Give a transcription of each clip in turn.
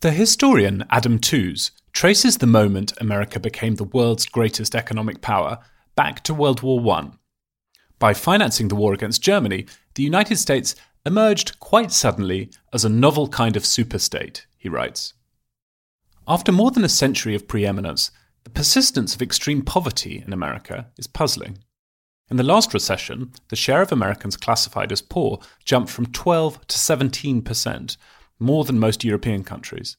The historian Adam Tooze traces the moment America became the world's greatest economic power back to World War I. By financing the war against Germany, the United States emerged quite suddenly as a novel kind of superstate, he writes. After more than a century of preeminence, the persistence of extreme poverty in America is puzzling. In the last recession, the share of Americans classified as poor jumped from 12 to 17 percent, more than most European countries.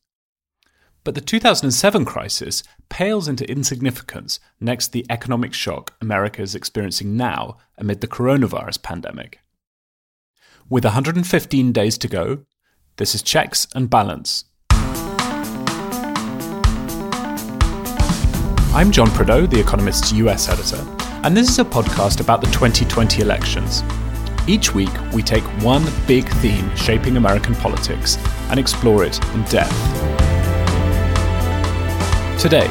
But the 2007 crisis pales into insignificance next to the economic shock America is experiencing now amid the coronavirus pandemic. With 115 days to go, this is Checks and Balance. I'm John Prideaux, The Economist's US editor, and this is a podcast about the 2020 elections. Each week, we take one big theme shaping American politics and explore it in depth. Today,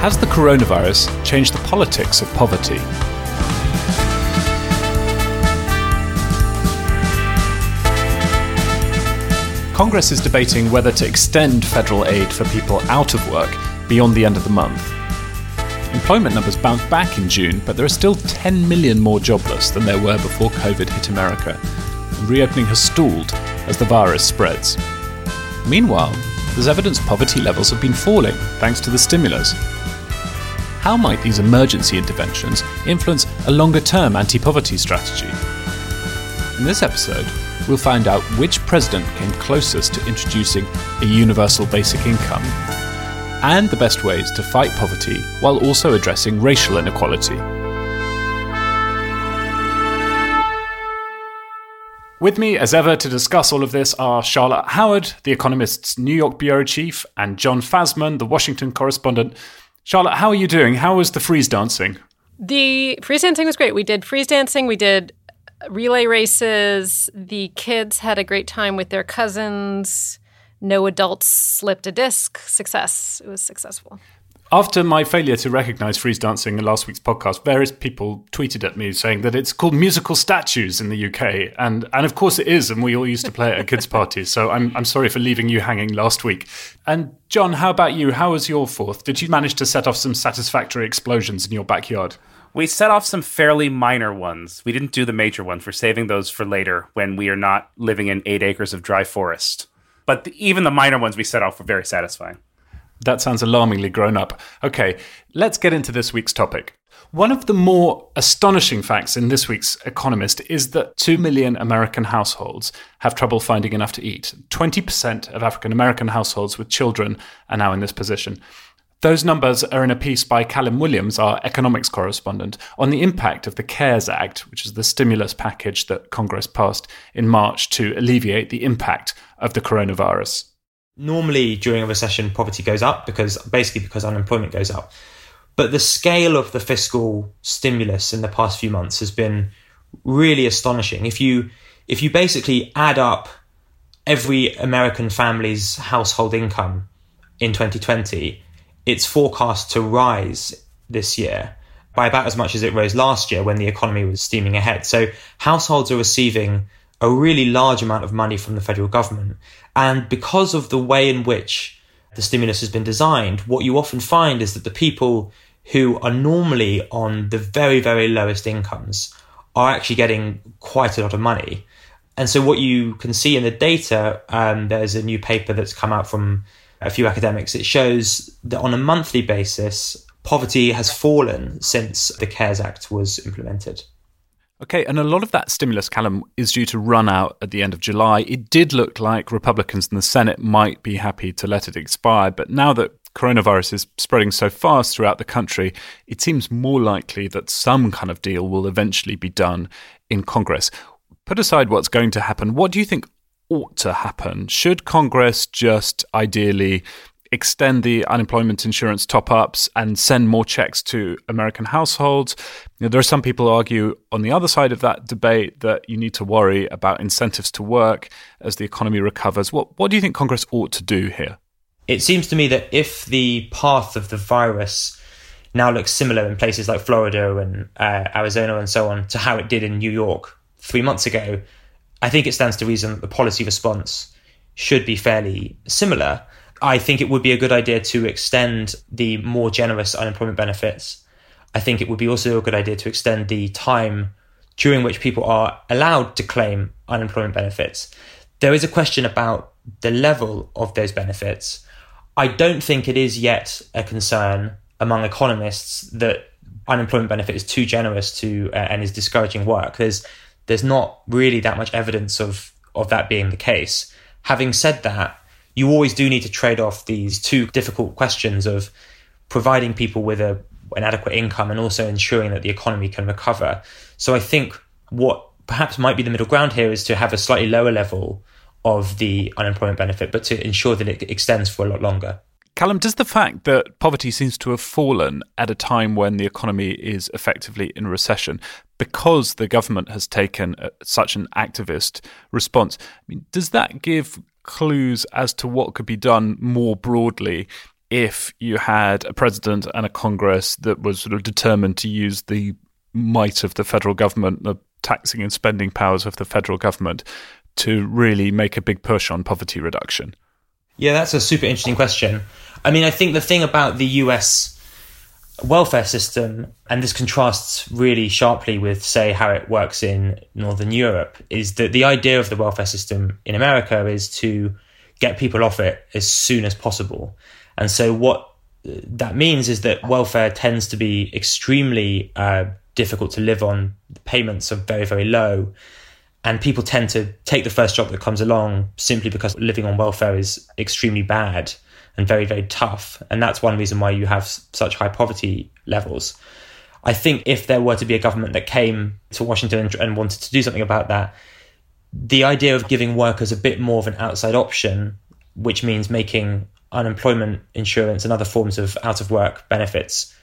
has the coronavirus changed the politics of poverty? Congress is debating whether to extend federal aid for people out of work beyond the end of the month. Employment numbers bounced back in June, but there are still 10 million more jobless than there were before COVID hit America. Reopening has stalled as the virus spreads. Meanwhile, there's evidence poverty levels have been falling thanks to the stimulus. How might these emergency interventions influence a longer term anti poverty strategy? In this episode, we'll find out which president came closest to introducing a universal basic income and the best ways to fight poverty while also addressing racial inequality. With me, as ever, to discuss all of this are Charlotte Howard, The Economist's New York bureau chief, and John Fasman, the Washington correspondent. Charlotte, how are you doing? How was the freeze dancing? The freeze dancing was great. We did freeze dancing, we did relay races. The kids had a great time with their cousins. No adults slipped a disc. Success. It was successful. After my failure to recognize freeze dancing in last week's podcast, various people tweeted at me saying that it's called musical statues in the UK. And, and of course it is. And we all used to play it at kids' parties. So I'm, I'm sorry for leaving you hanging last week. And John, how about you? How was your fourth? Did you manage to set off some satisfactory explosions in your backyard? We set off some fairly minor ones. We didn't do the major ones. We're saving those for later when we are not living in eight acres of dry forest. But the, even the minor ones we set off were very satisfying. That sounds alarmingly grown up. Okay, let's get into this week's topic. One of the more astonishing facts in this week's Economist is that 2 million American households have trouble finding enough to eat. 20% of African American households with children are now in this position. Those numbers are in a piece by Callum Williams, our economics correspondent, on the impact of the CARES Act, which is the stimulus package that Congress passed in March to alleviate the impact of the coronavirus. Normally, during a recession, poverty goes up because basically because unemployment goes up. But the scale of the fiscal stimulus in the past few months has been really astonishing. If you if you basically add up every American family's household income in 2020, it's forecast to rise this year by about as much as it rose last year when the economy was steaming ahead. So households are receiving a really large amount of money from the federal government. And because of the way in which the stimulus has been designed, what you often find is that the people who are normally on the very, very lowest incomes are actually getting quite a lot of money. And so, what you can see in the data, um, there's a new paper that's come out from a few academics. It shows that on a monthly basis, poverty has fallen since the CARES Act was implemented. Okay, and a lot of that stimulus, Callum, is due to run out at the end of July. It did look like Republicans in the Senate might be happy to let it expire, but now that coronavirus is spreading so fast throughout the country, it seems more likely that some kind of deal will eventually be done in Congress. Put aside what's going to happen, what do you think ought to happen? Should Congress just ideally extend the unemployment insurance top ups and send more checks to American households? You know, there are some people who argue on the other side of that debate that you need to worry about incentives to work as the economy recovers. What, what do you think Congress ought to do here? It seems to me that if the path of the virus now looks similar in places like Florida and uh, Arizona and so on to how it did in New York three months ago, I think it stands to reason that the policy response should be fairly similar. I think it would be a good idea to extend the more generous unemployment benefits. I think it would be also a good idea to extend the time during which people are allowed to claim unemployment benefits. There is a question about the level of those benefits. I don't think it is yet a concern among economists that unemployment benefit is too generous to uh, and is discouraging work. There's there's not really that much evidence of of that being the case. Having said that, you always do need to trade off these two difficult questions of providing people with a an adequate income and also ensuring that the economy can recover. So I think what perhaps might be the middle ground here is to have a slightly lower level of the unemployment benefit, but to ensure that it extends for a lot longer. Callum, does the fact that poverty seems to have fallen at a time when the economy is effectively in recession, because the government has taken a, such an activist response, I mean, does that give clues as to what could be done more broadly if you had a president and a Congress that was sort of determined to use the might of the federal government, the taxing and spending powers of the federal government, to really make a big push on poverty reduction? Yeah, that's a super interesting question. I mean, I think the thing about the US welfare system, and this contrasts really sharply with, say, how it works in Northern Europe, is that the idea of the welfare system in America is to get people off it as soon as possible. And so, what that means is that welfare tends to be extremely uh, difficult to live on. Payments are very, very low. And people tend to take the first job that comes along simply because living on welfare is extremely bad and very, very tough. And that's one reason why you have such high poverty levels. I think if there were to be a government that came to Washington and wanted to do something about that, the idea of giving workers a bit more of an outside option, which means making unemployment insurance and other forms of out of work benefits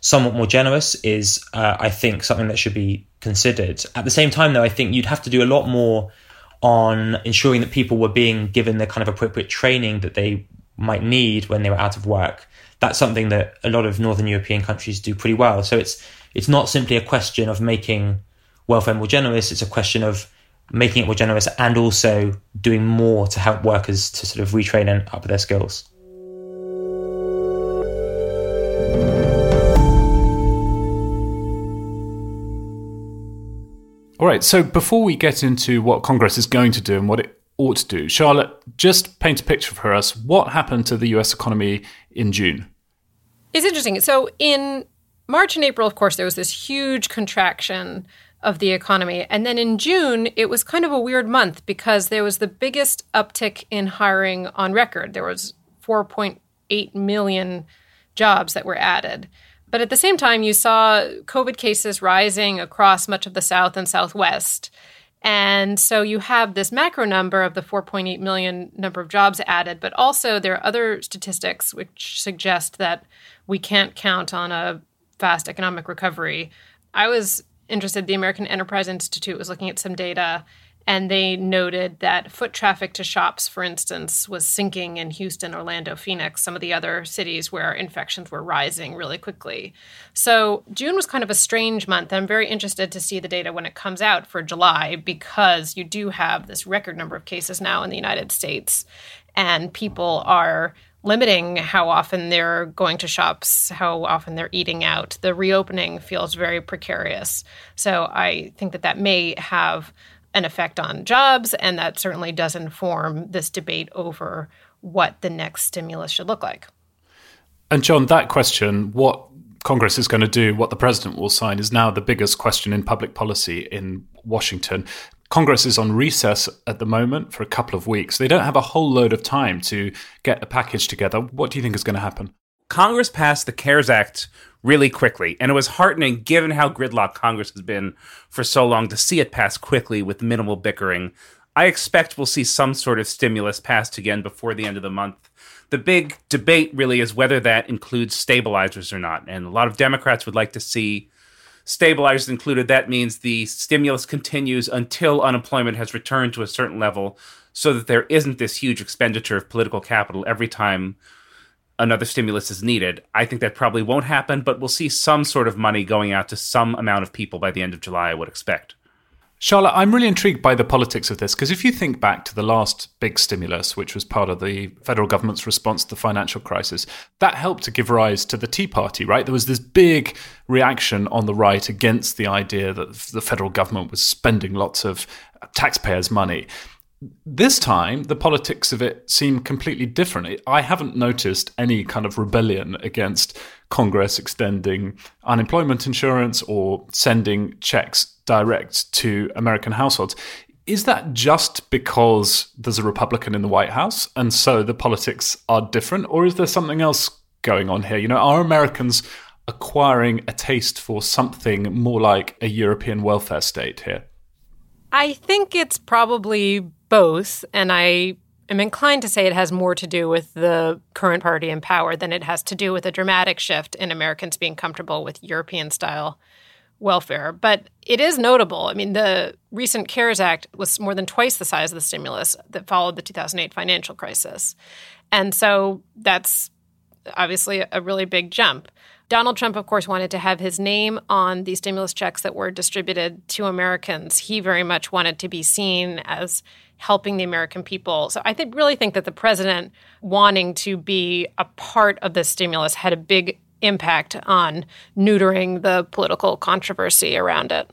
somewhat more generous, is, uh, I think, something that should be considered. At the same time, though, I think you'd have to do a lot more on ensuring that people were being given the kind of appropriate training that they might need when they were out of work. That's something that a lot of Northern European countries do pretty well. So it's it's not simply a question of making welfare more generous. It's a question of making it more generous and also doing more to help workers to sort of retrain and up their skills. All right, so before we get into what Congress is going to do and what it ought to do. Charlotte, just paint a picture for us. What happened to the US economy in June? It's interesting. So, in March and April, of course, there was this huge contraction of the economy. And then in June, it was kind of a weird month because there was the biggest uptick in hiring on record. There was 4.8 million jobs that were added. But at the same time, you saw COVID cases rising across much of the South and Southwest. And so you have this macro number of the 4.8 million number of jobs added, but also there are other statistics which suggest that we can't count on a fast economic recovery. I was interested, the American Enterprise Institute was looking at some data and they noted that foot traffic to shops, for instance, was sinking in Houston, Orlando, Phoenix, some of the other cities where infections were rising really quickly. So June was kind of a strange month. I'm very interested to see the data when it comes out for July because you do have this record number of cases now in the United States, and people are limiting how often they're going to shops, how often they're eating out. The reopening feels very precarious. So I think that that may have an effect on jobs, and that certainly does inform this debate over what the next stimulus should look like. And John, that question, what Congress is going to do, what the president will sign, is now the biggest question in public policy in Washington. Congress is on recess at the moment for a couple of weeks. They don't have a whole load of time to get a package together. What do you think is going to happen? Congress passed the CARES Act really quickly, and it was heartening given how gridlocked Congress has been for so long to see it pass quickly with minimal bickering. I expect we'll see some sort of stimulus passed again before the end of the month. The big debate really is whether that includes stabilizers or not, and a lot of Democrats would like to see stabilizers included. That means the stimulus continues until unemployment has returned to a certain level so that there isn't this huge expenditure of political capital every time another stimulus is needed. I think that probably won't happen, but we'll see some sort of money going out to some amount of people by the end of July, I would expect. Charlotte, I'm really intrigued by the politics of this because if you think back to the last big stimulus, which was part of the federal government's response to the financial crisis, that helped to give rise to the Tea Party, right? There was this big reaction on the right against the idea that the federal government was spending lots of taxpayers' money. This time, the politics of it seem completely different. I haven't noticed any kind of rebellion against Congress extending unemployment insurance or sending checks direct to American households. Is that just because there's a Republican in the White House and so the politics are different, or is there something else going on here? You know, are Americans acquiring a taste for something more like a European welfare state here? I think it's probably both, and I am inclined to say it has more to do with the current party in power than it has to do with a dramatic shift in Americans being comfortable with European style welfare. But it is notable. I mean, the recent CARES Act was more than twice the size of the stimulus that followed the 2008 financial crisis. And so that's obviously a really big jump. Donald Trump, of course, wanted to have his name on the stimulus checks that were distributed to Americans. He very much wanted to be seen as helping the American people. So I think, really think that the president wanting to be a part of the stimulus had a big impact on neutering the political controversy around it.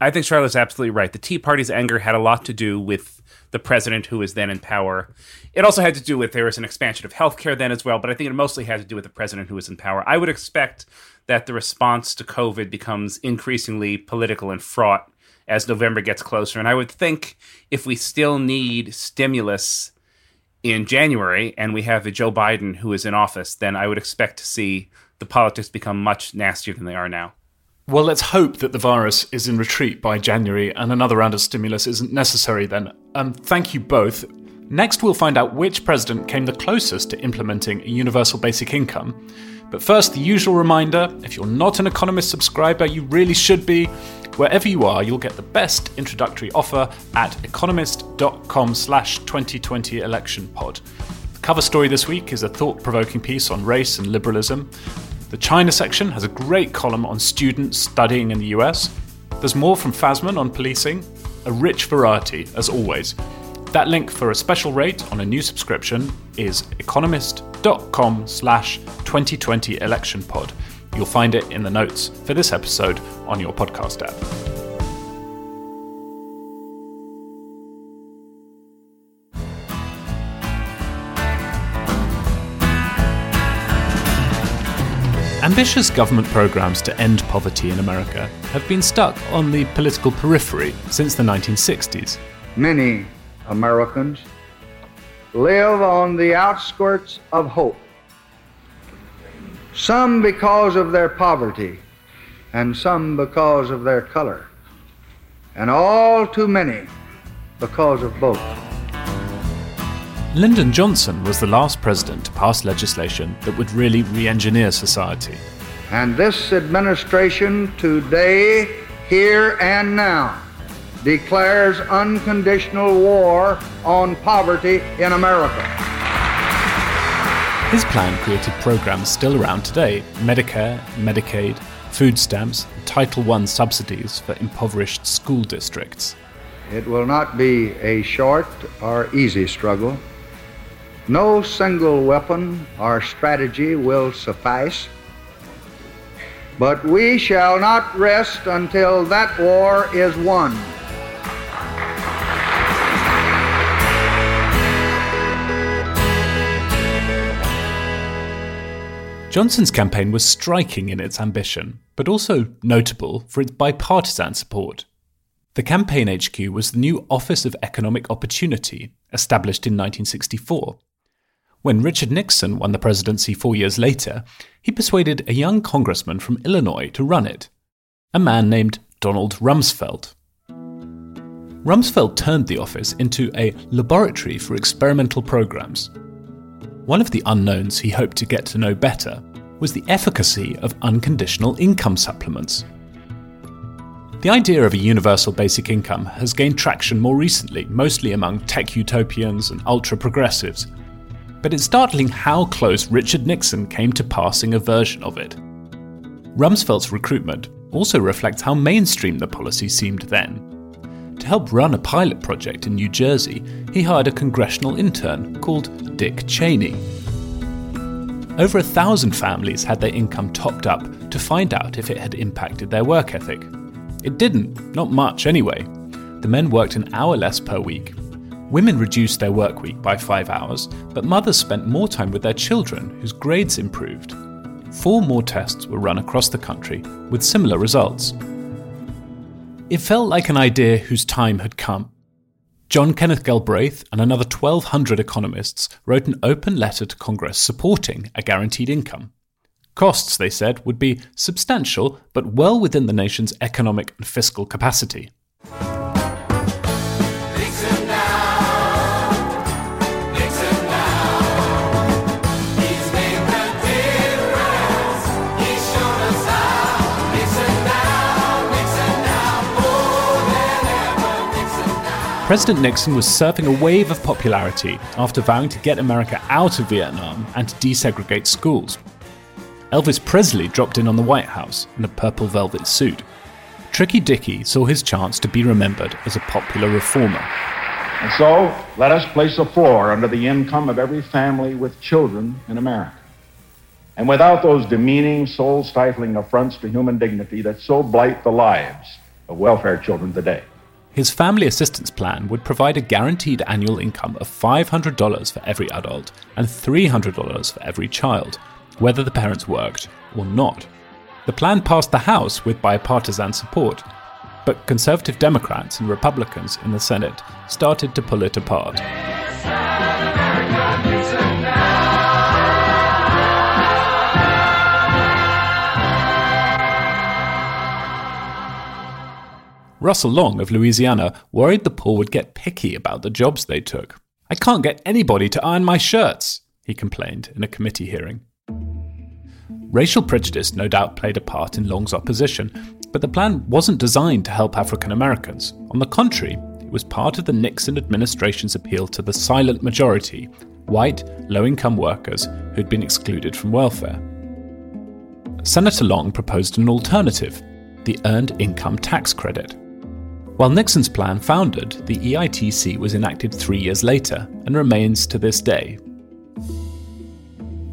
I think Charlotte's absolutely right. The Tea Party's anger had a lot to do with the president who was then in power. It also had to do with there was an expansion of healthcare then as well, but I think it mostly had to do with the president who was in power. I would expect that the response to COVID becomes increasingly political and fraught as November gets closer. And I would think if we still need stimulus in January and we have a Joe Biden who is in office, then I would expect to see the politics become much nastier than they are now. Well, let's hope that the virus is in retreat by January and another round of stimulus isn't necessary then. Um, thank you both. Next, we'll find out which president came the closest to implementing a universal basic income. But first, the usual reminder if you're not an Economist subscriber, you really should be. Wherever you are, you'll get the best introductory offer at economist.com slash 2020 election pod. The cover story this week is a thought provoking piece on race and liberalism. The China section has a great column on students studying in the US. There's more from Fasman on policing, a rich variety, as always. That link for a special rate on a new subscription is economist.com slash 2020 election pod. You'll find it in the notes for this episode on your podcast app. Ambitious government programs to end poverty in America have been stuck on the political periphery since the 1960s. Many Americans live on the outskirts of hope. Some because of their poverty, and some because of their color, and all too many because of both. Lyndon Johnson was the last president to pass legislation that would really re engineer society. And this administration today, here and now, declares unconditional war on poverty in America. His plan created programs still around today Medicare, Medicaid, food stamps, Title I subsidies for impoverished school districts. It will not be a short or easy struggle. No single weapon or strategy will suffice. But we shall not rest until that war is won. Johnson's campaign was striking in its ambition, but also notable for its bipartisan support. The campaign HQ was the new Office of Economic Opportunity, established in 1964 When Richard Nixon won the presidency four years later, he persuaded a young congressman from Illinois to run it, a man named Donald Rumsfeld. Rumsfeld turned the office into a laboratory for experimental programs. One of the unknowns he hoped to get to know better was the efficacy of unconditional income supplements. The idea of a universal basic income has gained traction more recently, mostly among tech utopians and ultra progressives. But it's startling how close Richard Nixon came to passing a version of it. Rumsfeld's recruitment also reflects how mainstream the policy seemed then. To help run a pilot project in New Jersey, he hired a congressional intern called Dick Cheney. Over a thousand families had their income topped up to find out if it had impacted their work ethic. It didn't, not much anyway. The men worked an hour less per week. Women reduced their work week by five hours, but mothers spent more time with their children, whose grades improved. Four more tests were run across the country with similar results. It felt like an idea whose time had come. John Kenneth Galbraith and another 1,200 economists wrote an open letter to Congress supporting a guaranteed income. Costs, they said, would be substantial, but well within the nation's economic and fiscal capacity. President Nixon was surfing a wave of popularity after vowing to get America out of Vietnam and to desegregate schools. Elvis Presley dropped in on the White House in a purple velvet suit. Tricky Dicky saw his chance to be remembered as a popular reformer. And so, let us place a floor under the income of every family with children in America. And without those demeaning, soul stifling affronts to human dignity that so blight the lives of welfare children today. His family assistance plan would provide a guaranteed annual income of $500 for every adult and $300 for every child, whether the parents worked or not. The plan passed the House with bipartisan support, but conservative Democrats and Republicans in the Senate started to pull it apart. Russell Long of Louisiana worried the poor would get picky about the jobs they took. I can't get anybody to iron my shirts, he complained in a committee hearing. Racial prejudice no doubt played a part in Long's opposition, but the plan wasn't designed to help African Americans. On the contrary, it was part of the Nixon administration's appeal to the silent majority, white, low income workers who'd been excluded from welfare. Senator Long proposed an alternative the Earned Income Tax Credit. While Nixon's plan foundered, the EITC was enacted three years later and remains to this day.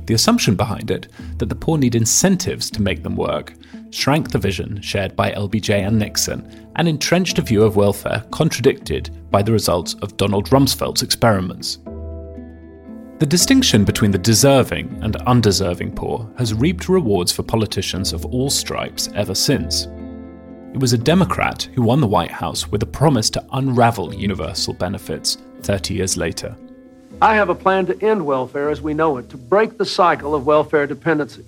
The assumption behind it, that the poor need incentives to make them work, shrank the vision shared by LBJ and Nixon and entrenched a view of welfare contradicted by the results of Donald Rumsfeld's experiments. The distinction between the deserving and undeserving poor has reaped rewards for politicians of all stripes ever since. It was a Democrat who won the White House with a promise to unravel universal benefits 30 years later. I have a plan to end welfare as we know it, to break the cycle of welfare dependency.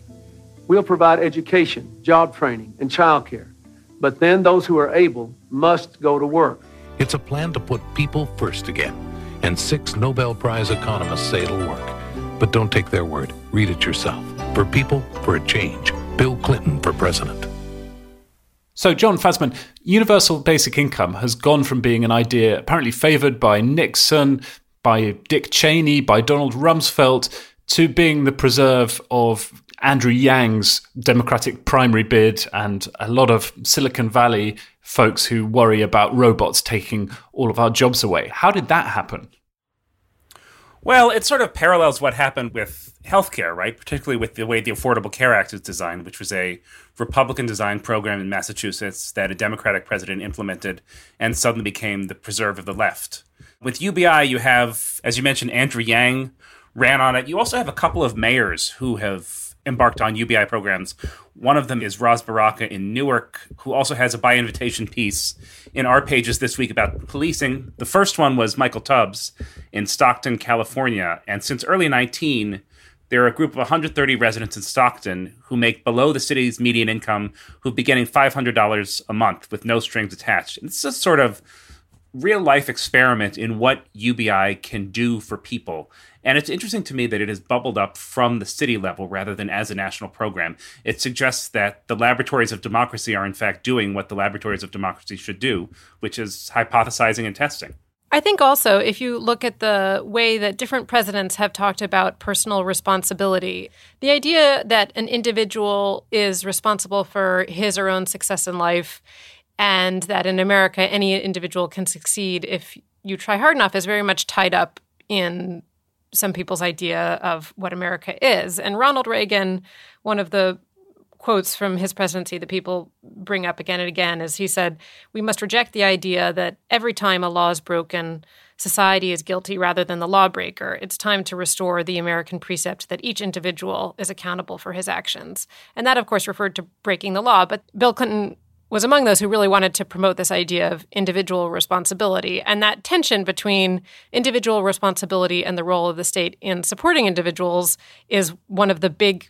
We'll provide education, job training, and child care. But then those who are able must go to work. It's a plan to put people first again. And six Nobel Prize economists say it'll work. But don't take their word. Read it yourself. For people, for a change. Bill Clinton for president. So, John Fasman, universal basic income has gone from being an idea apparently favoured by Nixon, by Dick Cheney, by Donald Rumsfeld, to being the preserve of Andrew Yang's Democratic primary bid and a lot of Silicon Valley folks who worry about robots taking all of our jobs away. How did that happen? Well, it sort of parallels what happened with healthcare, right? Particularly with the way the Affordable Care Act is designed, which was a Republican designed program in Massachusetts that a Democratic president implemented and suddenly became the preserve of the left. With UBI, you have, as you mentioned, Andrew Yang ran on it. You also have a couple of mayors who have embarked on UBI programs. One of them is Ras Baraka in Newark, who also has a by invitation piece in our pages this week about policing. The first one was Michael Tubbs in Stockton, California. And since early 19, there are a group of 130 residents in Stockton who make below the city's median income, who've been getting $500 a month with no strings attached. And it's a sort of real life experiment in what UBI can do for people. And it's interesting to me that it has bubbled up from the city level rather than as a national program. It suggests that the laboratories of democracy are, in fact, doing what the laboratories of democracy should do, which is hypothesizing and testing. I think also, if you look at the way that different presidents have talked about personal responsibility, the idea that an individual is responsible for his or her own success in life and that in America, any individual can succeed if you try hard enough is very much tied up in some people's idea of what America is. And Ronald Reagan, one of the quotes from his presidency that people bring up again and again is he said, We must reject the idea that every time a law is broken, society is guilty rather than the lawbreaker. It's time to restore the American precept that each individual is accountable for his actions. And that, of course, referred to breaking the law. But Bill Clinton was among those who really wanted to promote this idea of individual responsibility. And that tension between individual responsibility and the role of the state in supporting individuals is one of the big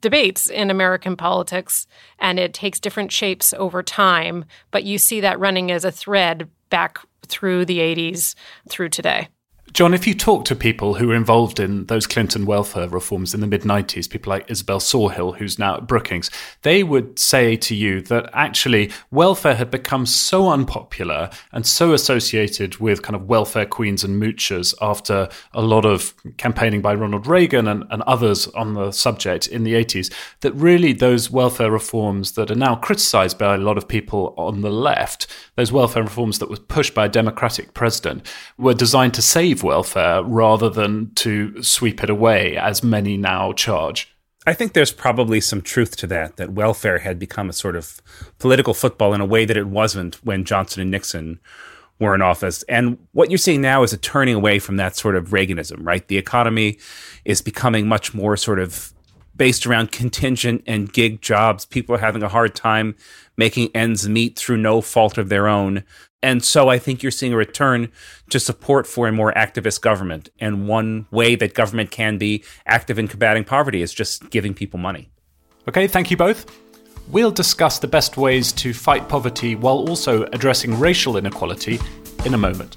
debates in American politics. And it takes different shapes over time. But you see that running as a thread back through the 80s through today. John, if you talk to people who were involved in those Clinton welfare reforms in the mid 90s, people like Isabel Sawhill, who's now at Brookings, they would say to you that actually welfare had become so unpopular and so associated with kind of welfare queens and moochers after a lot of campaigning by Ronald Reagan and, and others on the subject in the 80s that really those welfare reforms that are now criticized by a lot of people on the left, those welfare reforms that were pushed by a Democratic president, were designed to save welfare rather than to sweep it away, as many now charge. I think there's probably some truth to that, that welfare had become a sort of political football in a way that it wasn't when Johnson and Nixon were in office. And what you're seeing now is a turning away from that sort of Reaganism, right? The economy is becoming much more sort of based around contingent and gig jobs. People are having a hard time making ends meet through no fault of their own. And so I think you're seeing a return to support for a more activist government. And one way that government can be active in combating poverty is just giving people money. Okay, thank you both. We'll discuss the best ways to fight poverty while also addressing racial inequality in a moment.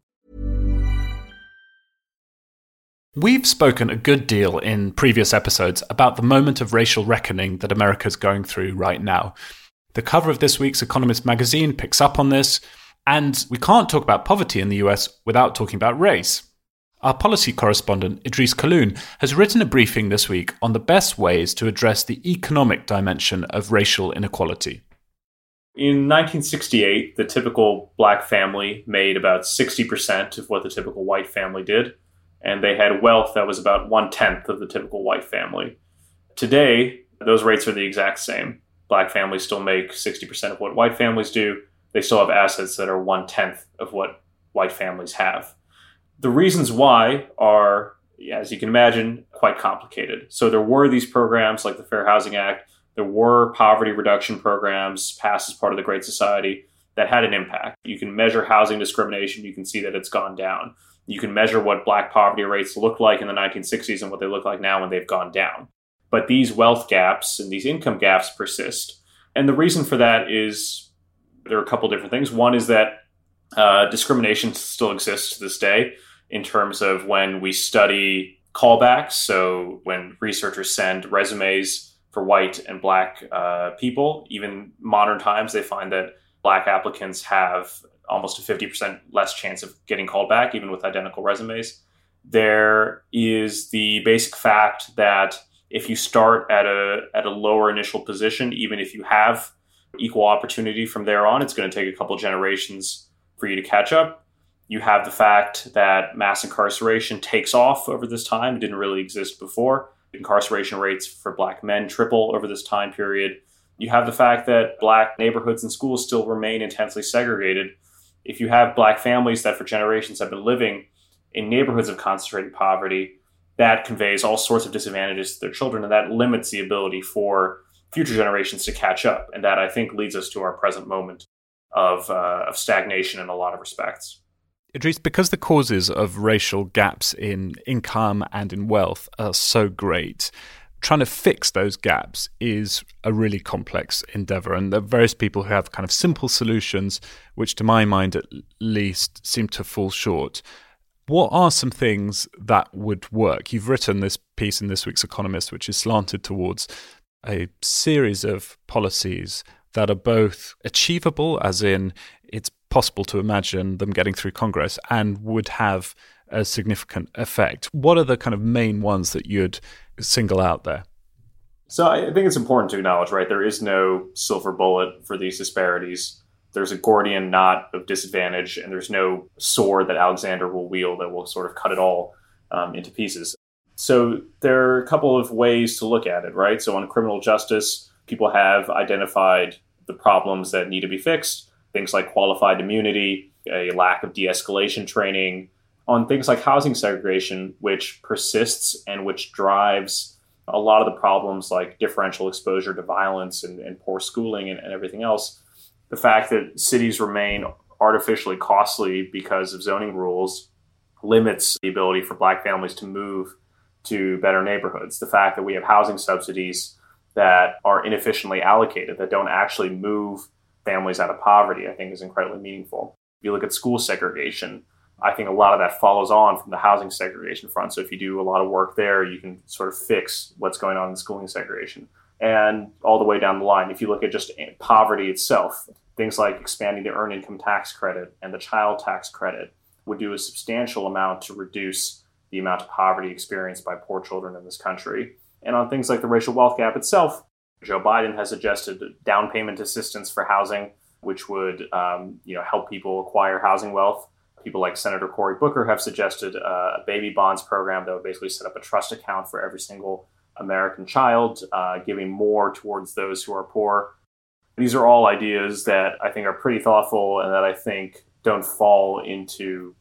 We've spoken a good deal in previous episodes about the moment of racial reckoning that America's going through right now. The cover of this week's Economist magazine picks up on this, and we can't talk about poverty in the US without talking about race. Our policy correspondent, Idrees Kahloon, has written a briefing this week on the best ways to address the economic dimension of racial inequality. In 1968, the typical black family made about 60% of what the typical white family did, and they had wealth that was about one tenth of the typical white family. Today, those rates are the exact same. Black families still make 60% of what white families do. They still have assets that are one tenth of what white families have. The reasons why are, as you can imagine, quite complicated. So there were these programs like the Fair Housing Act, there were poverty reduction programs passed as part of the Great Society that had an impact. You can measure housing discrimination, you can see that it's gone down. You can measure what black poverty rates look like in the 1960s and what they look like now when they've gone down. But these wealth gaps and these income gaps persist. And the reason for that is there are a couple different things. One is that uh, discrimination still exists to this day in terms of when we study callbacks. So when researchers send resumes for white and black uh, people, even modern times, they find that black applicants have almost a 50% less chance of getting called back, even with identical resumes. There is the basic fact that if you start at a at a lower initial position, even if you have equal opportunity from there on, it's going to take a couple generations for you to catch up. You have the fact that mass incarceration takes off over this time. It didn't really exist before. Incarceration rates for black men triple over this time period. You have the fact that black neighborhoods and schools still remain intensely segregated. If you have black families that for generations have been living in neighborhoods of concentrated poverty, that conveys all sorts of disadvantages to their children, and that limits the ability for future generations to catch up. And that I think leads us to our present moment of, uh, of stagnation in a lot of respects. Idrees, because the causes of racial gaps in income and in wealth are so great, trying to fix those gaps is a really complex endeavor. And there are various people who have kind of simple solutions, which to my mind at least seem to fall short. What are some things that would work? You've written this piece in this week's Economist, which is slanted towards a series of policies that are both achievable, as in it's possible to imagine them getting through Congress, and would have a significant effect. What are the kind of main ones that you'd single out there? So I think it's important to acknowledge, right? There is no silver bullet for these disparities. There's a Gordian knot of disadvantage, and there's no sword that Alexander will wield that will sort of cut it all um, into pieces. So there are a couple of ways to look at it, right? So on criminal justice, people have identified the problems that need to be fixed, things like qualified immunity, a lack of de escalation training, on things like housing segregation, which persists and which drives a lot of the problems like differential exposure to violence and, and poor schooling and, and everything else. The fact that cities remain artificially costly because of zoning rules limits the ability for black families to move to better neighborhoods. The fact that we have housing subsidies that are inefficiently allocated, that don't actually move families out of poverty, I think is incredibly meaningful. If you look at school segregation, I think a lot of that follows on from the housing segregation front. So if you do a lot of work there, you can sort of fix what's going on in schooling segregation. And all the way down the line, if you look at just poverty itself, things like expanding the earned income tax credit and the child tax credit would do a substantial amount to reduce the amount of poverty experienced by poor children in this country. And on things like the racial wealth gap itself, Joe Biden has suggested down payment assistance for housing, which would um, you know help people acquire housing wealth. People like Senator Cory Booker have suggested uh, a baby bonds program that would basically set up a trust account for every single American child, uh, giving more towards those who are poor. These are all ideas that I think are pretty thoughtful and that I think don't fall into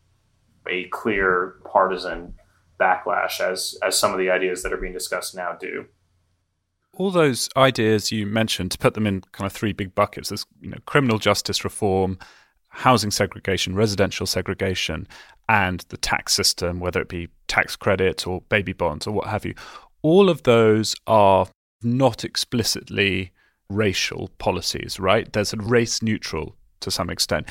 a clear partisan backlash as as some of the ideas that are being discussed now do. All those ideas you mentioned, to put them in kind of three big buckets, there's you know criminal justice reform, housing segregation, residential segregation, and the tax system, whether it be tax credits or baby bonds or what have you. All of those are not explicitly racial policies, right? There's a race neutral to some extent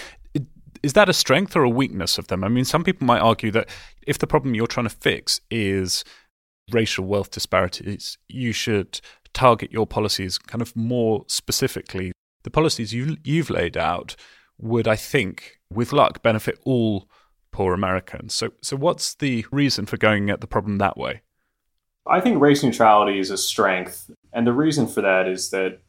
is that a strength or a weakness of them? I mean, some people might argue that if the problem you're trying to fix is racial wealth disparities, you should target your policies kind of more specifically. The policies you, you've laid out would, I think, with luck, benefit all poor Americans. So, so what's the reason for going at the problem that way? I think race neutrality is a strength. And the reason for that is that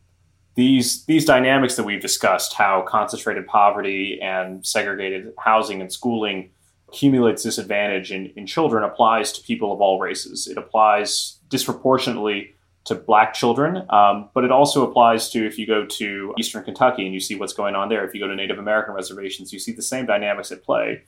these these dynamics that we've discussed, how concentrated poverty and segregated housing and schooling accumulates disadvantage in, in children, applies to people of all races. It applies disproportionately to black children, um, but it also applies to if you go to eastern Kentucky and you see what's going on there. If you go to Native American reservations, you see the same dynamics at play.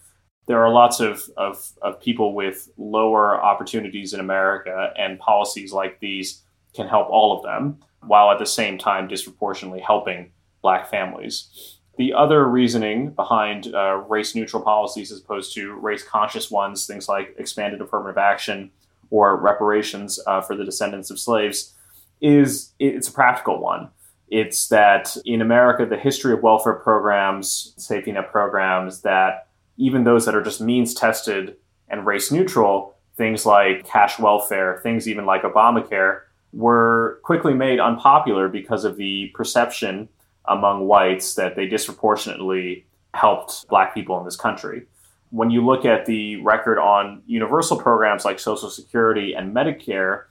There are lots of, of, of people with lower opportunities in America, and policies like these can help all of them while at the same time disproportionately helping black families. The other reasoning behind uh, race neutral policies as opposed to race conscious ones, things like expanded affirmative action or reparations uh, for the descendants of slaves, is it's a practical one. It's that in America, the history of welfare programs, safety net programs, that even those that are just means tested and race neutral things like cash welfare, things even like Obamacare, were quickly made unpopular because of the perception among whites that they disproportionately helped black people in this country. When you look at the record on universal programs like Social Security and Medicare,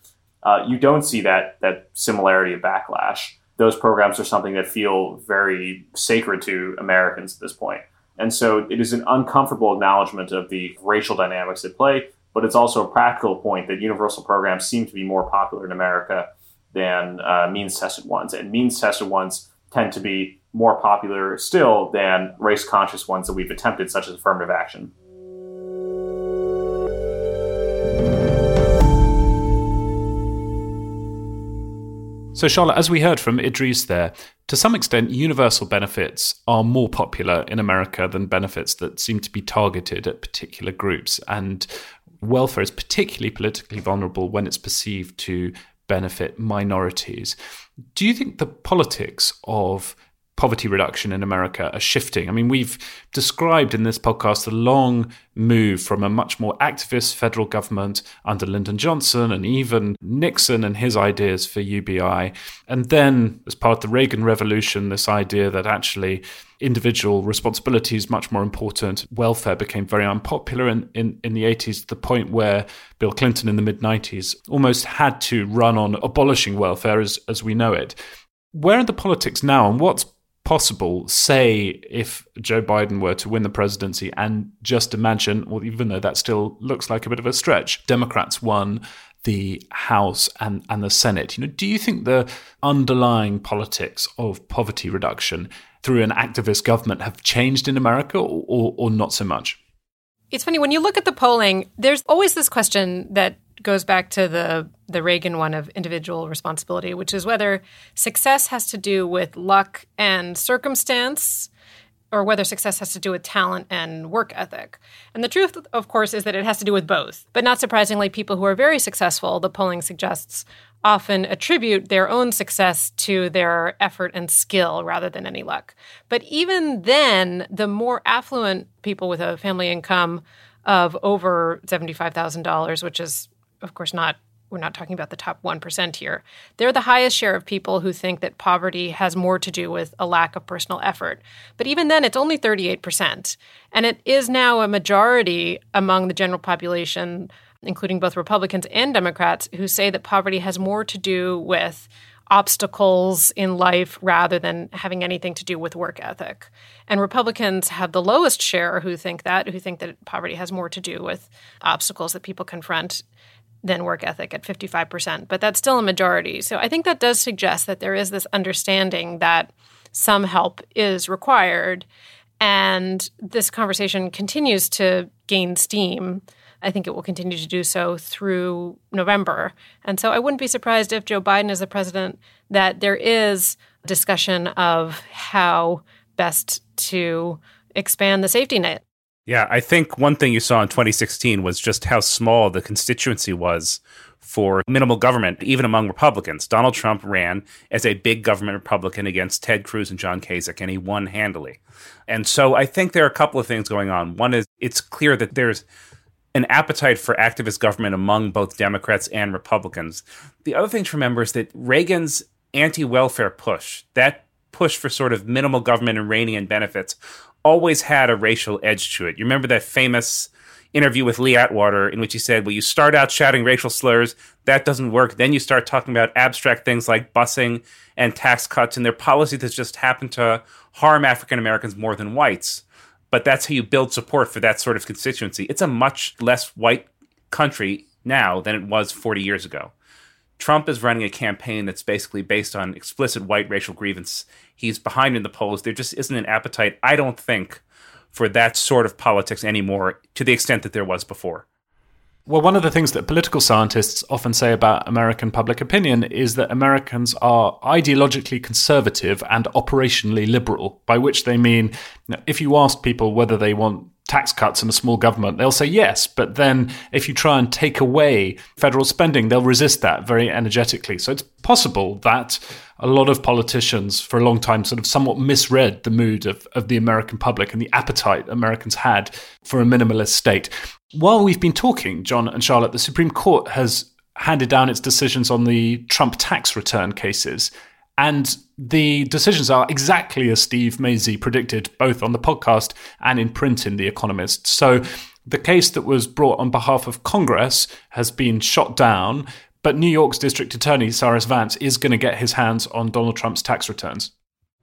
uh, you don't see that that similarity of backlash. Those programs are something that feel very sacred to Americans at this point. And so it is an uncomfortable acknowledgement of the racial dynamics at play, but it's also a practical point that universal programs seem to be more popular in America than uh, means tested ones. And means tested ones tend to be more popular still than race conscious ones that we've attempted, such as affirmative action. So, Charlotte, as we heard from Idrees there, to some extent, universal benefits are more popular in America than benefits that seem to be targeted at particular groups. And welfare is particularly politically vulnerable when it's perceived to benefit minorities. Do you think the politics of poverty reduction in America are shifting. I mean, we've described in this podcast the long move from a much more activist federal government under Lyndon Johnson and even Nixon and his ideas for UBI. And then, as part of the Reagan Revolution, this idea that actually individual responsibility is much more important. Welfare became very unpopular in, in, in the 80s to the point where Bill Clinton in the mid 90s almost had to run on abolishing welfare as, as we know it. Where are the politics now, and what's possible, say, if Joe Biden were to win the presidency, and just imagine, well, even though that still looks like a bit of a stretch, Democrats won the House and, and the Senate. You know, do you think the underlying politics of poverty reduction through an activist government have changed in America or, or, or not so much? It's funny when you look at the polling, there's always this question that goes back to the the Reagan one of individual responsibility, which is whether success has to do with luck and circumstance or whether success has to do with talent and work ethic. And the truth, of course, is that it has to do with both. But not surprisingly, people who are very successful, the polling suggests, often attribute their own success to their effort and skill rather than any luck. But even then, the more affluent people with a family income of over $75,000, which is of course, not we're not talking about the top 1% here. They're the highest share of people who think that poverty has more to do with a lack of personal effort. But even then, it's only 38%. And it is now a majority among the general population, including both Republicans and Democrats, who say that poverty has more to do with obstacles in life rather than having anything to do with work ethic. And Republicans have the lowest share who think that, who think that poverty has more to do with obstacles that people confront than work ethic at 55%, but that's still a majority. So I think that does suggest that there is this understanding that some help is required. And this conversation continues to gain steam. I think it will continue to do so through November. And so I wouldn't be surprised if Joe Biden is the president that there is discussion of how best to expand the safety net yeah, I think one thing you saw in 2016 was just how small the constituency was for minimal government, even among Republicans. Donald Trump ran as a big government Republican against Ted Cruz and John Kasich, and he won handily. And so I think there are a couple of things going on. One is it's clear that there's an appetite for activist government among both Democrats and Republicans. The other thing to remember is that Reagan's anti welfare push, that push for sort of minimal government and reining in benefits, always had a racial edge to it. You remember that famous interview with Lee Atwater in which he said, Well, you start out shouting racial slurs, that doesn't work. Then you start talking about abstract things like busing and tax cuts, and their policies that just happen to harm African Americans more than whites. But that's how you build support for that sort of constituency. It's a much less white country now than it was 40 years ago. Trump is running a campaign that's basically based on explicit white racial grievance. He's behind in the polls. There just isn't an appetite, I don't think, for that sort of politics anymore to the extent that there was before. Well, one of the things that political scientists often say about American public opinion is that Americans are ideologically conservative and operationally liberal, by which they mean if you ask people whether they want tax cuts and a small government, they'll say yes. But then if you try and take away federal spending, they'll resist that very energetically. So it's possible that a lot of politicians for a long time sort of somewhat misread the mood of, of the American public and the appetite Americans had for a minimalist state. While we've been talking, John and Charlotte, the Supreme Court has handed down its decisions on the Trump tax return cases. And the decisions are exactly as Steve Mazie predicted, both on the podcast and in print in The Economist. So the case that was brought on behalf of Congress has been shot down, but New York's District Attorney, Cyrus Vance, is going to get his hands on Donald Trump's tax returns.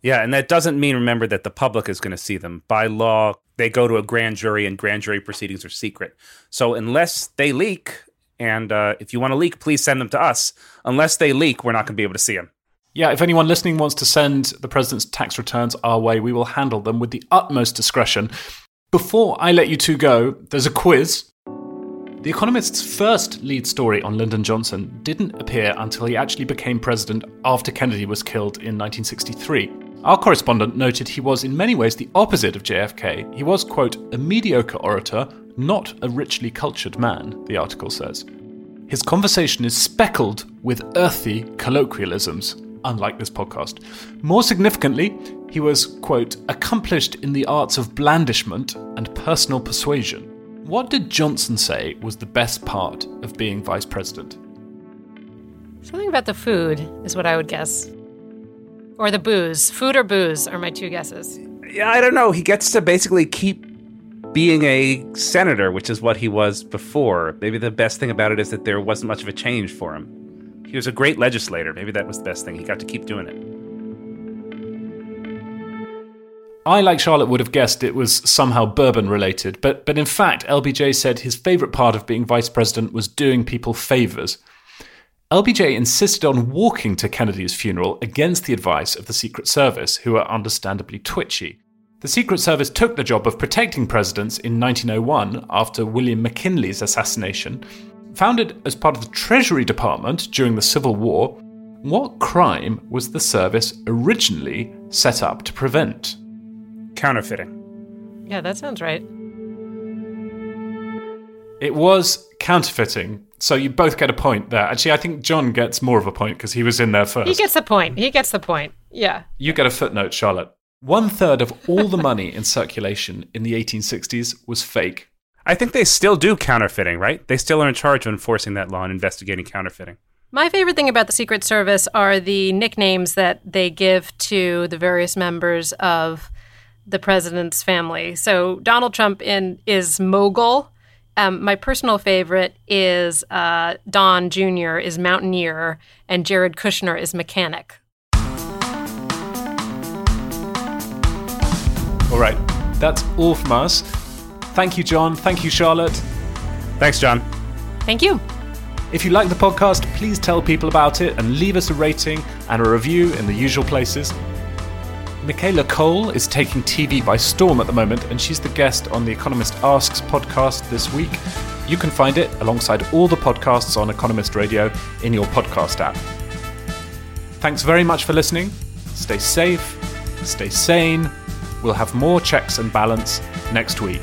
Yeah, and that doesn't mean, remember, that the public is going to see them. By law, they go to a grand jury, and grand jury proceedings are secret. So unless they leak, and uh, if you want to leak, please send them to us. Unless they leak, we're not going to be able to see them. Yeah, if anyone listening wants to send the president's tax returns our way, we will handle them with the utmost discretion. Before I let you two go, there's a quiz. The Economist's first lead story on Lyndon Johnson didn't appear until he actually became president after Kennedy was killed in 1963. Our correspondent noted he was in many ways the opposite of JFK. He was, quote, a mediocre orator not a richly cultured man, the article says. His conversation is speckled with earthy colloquialisms, unlike this podcast. More significantly, he was, quote, accomplished in the arts of blandishment and personal persuasion. What did Johnson say was the best part of being vice president? Something about the food is what I would guess. Or the booze. Food or booze are my two guesses. Yeah, I don't know. He gets to basically keep being a senator, which is what he was before. Maybe the best thing about it is that there wasn't much of a change for him. He was a great legislator. Maybe that was the best thing. He got to keep doing it. I, like Charlotte, would have guessed it was somehow bourbon related, but, but in fact, LBJ said his favourite part of being vice president was doing people favours. LBJ insisted on walking to Kennedy's funeral against the advice of the Secret Service, who were understandably twitchy. The Secret Service took the job of protecting presidents in 1901 after William McKinley's assassination. Founded as part of the Treasury Department during the Civil War, what crime was the service originally set up to prevent? Counterfeiting. Yeah, that sounds right. It was counterfeiting. So you both get a point there. Actually, I think John gets more of a point because he was in there first. He gets the point. He gets the point. Yeah. You get a footnote, Charlotte. One third of all the money in circulation in the 1860s was fake. I think they still do counterfeiting, right? They still are in charge of enforcing that law and investigating counterfeiting. My favorite thing about the Secret Service are the nicknames that they give to the various members of the president's family. So Donald Trump in is mogul. Um, my personal favorite is uh, Don Jr. is mountaineer, and Jared Kushner is mechanic. All right, that's all from us. Thank you, John. Thank you, Charlotte. Thanks, John. Thank you. If you like the podcast, please tell people about it and leave us a rating and a review in the usual places. Michaela Coel is taking TV by storm at the moment, and she's the guest on the Economist Asks podcast this week. You can find it alongside all the podcasts on Economist Radio in your podcast app. Thanks very much for listening. Stay safe, stay sane, We'll have more checks and balance next week.